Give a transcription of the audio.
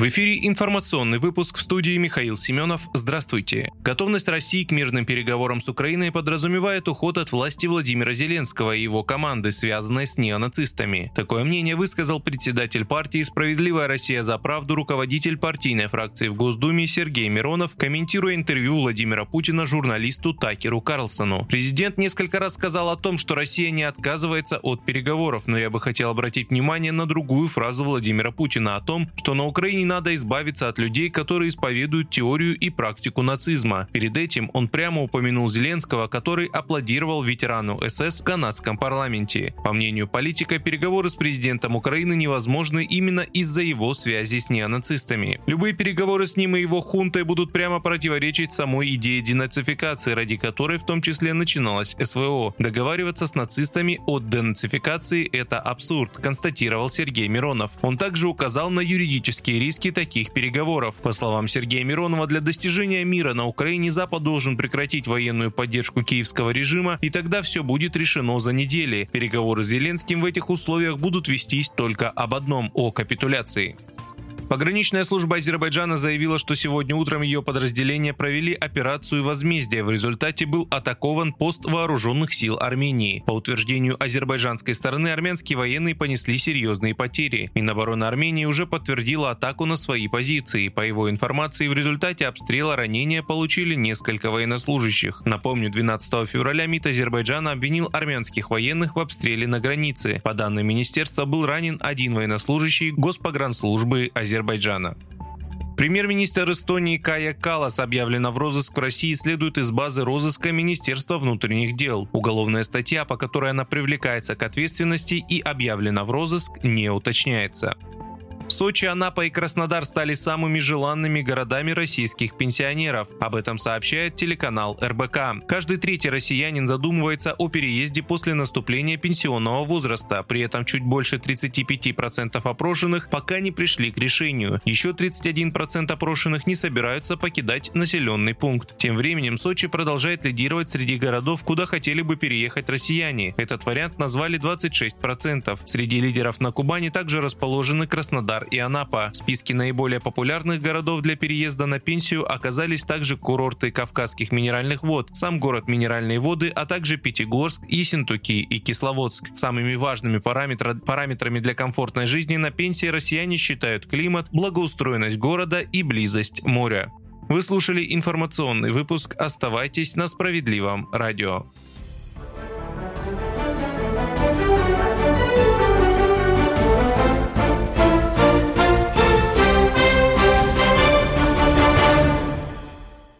В эфире информационный выпуск в студии Михаил Семенов. Здравствуйте. Готовность России к мирным переговорам с Украиной подразумевает уход от власти Владимира Зеленского и его команды, связанной с неонацистами. Такое мнение высказал председатель партии «Справедливая Россия за правду» руководитель партийной фракции в Госдуме Сергей Миронов, комментируя интервью Владимира Путина журналисту Такеру Карлсону. Президент несколько раз сказал о том, что Россия не отказывается от переговоров, но я бы хотел обратить внимание на другую фразу Владимира Путина о том, что на Украине не надо избавиться от людей, которые исповедуют теорию и практику нацизма. Перед этим он прямо упомянул Зеленского, который аплодировал ветерану СС в канадском парламенте. По мнению политика, переговоры с президентом Украины невозможны именно из-за его связи с неонацистами. Любые переговоры с ним и его хунтой будут прямо противоречить самой идее денацификации, ради которой в том числе начиналась СВО. Договариваться с нацистами о денацификации – это абсурд, констатировал Сергей Миронов. Он также указал на юридические риски риски таких переговоров. По словам Сергея Миронова, для достижения мира на Украине Запад должен прекратить военную поддержку киевского режима, и тогда все будет решено за недели. Переговоры с Зеленским в этих условиях будут вестись только об одном – о капитуляции. Пограничная служба Азербайджана заявила, что сегодня утром ее подразделения провели операцию возмездия. В результате был атакован пост вооруженных сил Армении. По утверждению азербайджанской стороны, армянские военные понесли серьезные потери. Минобороны Армении уже подтвердила атаку на свои позиции. По его информации, в результате обстрела ранения получили несколько военнослужащих. Напомню, 12 февраля МИД Азербайджана обвинил армянских военных в обстреле на границе. По данным министерства, был ранен один военнослужащий Госпогранслужбы Азербайджана. Азербайджана. Премьер-министр Эстонии Кая Калас объявлена в розыск в России следует из базы розыска Министерства внутренних дел. Уголовная статья, по которой она привлекается к ответственности и объявлена в розыск, не уточняется. Сочи, Анапа и Краснодар стали самыми желанными городами российских пенсионеров. Об этом сообщает телеканал РБК. Каждый третий россиянин задумывается о переезде после наступления пенсионного возраста. При этом чуть больше 35% опрошенных пока не пришли к решению. Еще 31% опрошенных не собираются покидать населенный пункт. Тем временем Сочи продолжает лидировать среди городов, куда хотели бы переехать россияне. Этот вариант назвали 26%. Среди лидеров на Кубани также расположены Краснодар, и Анапа. В списке наиболее популярных городов для переезда на пенсию оказались также курорты Кавказских минеральных вод, сам город Минеральные воды, а также Пятигорск, Ессентуки и Кисловодск. Самыми важными параметр, параметрами для комфортной жизни на пенсии россияне считают климат, благоустроенность города и близость моря. Вы слушали информационный выпуск. Оставайтесь на справедливом радио.